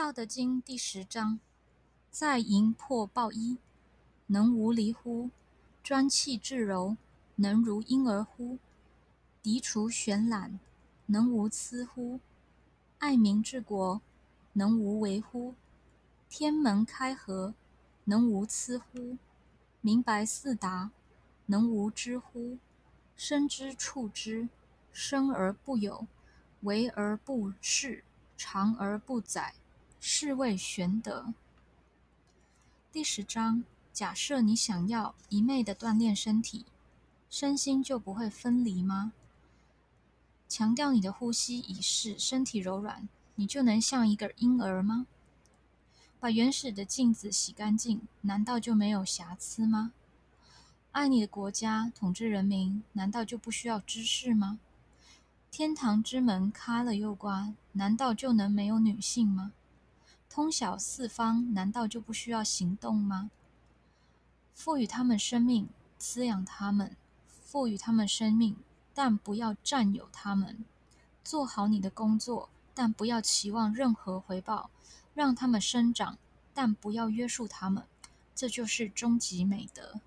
道德经第十章：在营破抱一，能无离乎？专气致柔，能如婴儿乎？涤除玄览，能无疵乎？爱民治国，能无为乎？天门开阖，能无疵乎？明白四达，能无知乎？生之处之，生而不有，为而不恃，长而不宰，是谓玄德。第十章：假设你想要一昧的锻炼身体，身心就不会分离吗？强调你的呼吸以示身体柔软，你就能像一个婴儿吗？把原始的镜子洗干净，难道就没有瑕疵吗？爱你的国家，统治人民，难道就不需要知识吗？天堂之门开了又关，难道就能没有女性吗？通晓四方，难道就不需要行动吗？赋予他们生命，滋养他们；赋予他们生命，但不要占有他们。做好你的工作，但不要期望任何回报。让他们生长，但不要约束他们。这就是终极美德。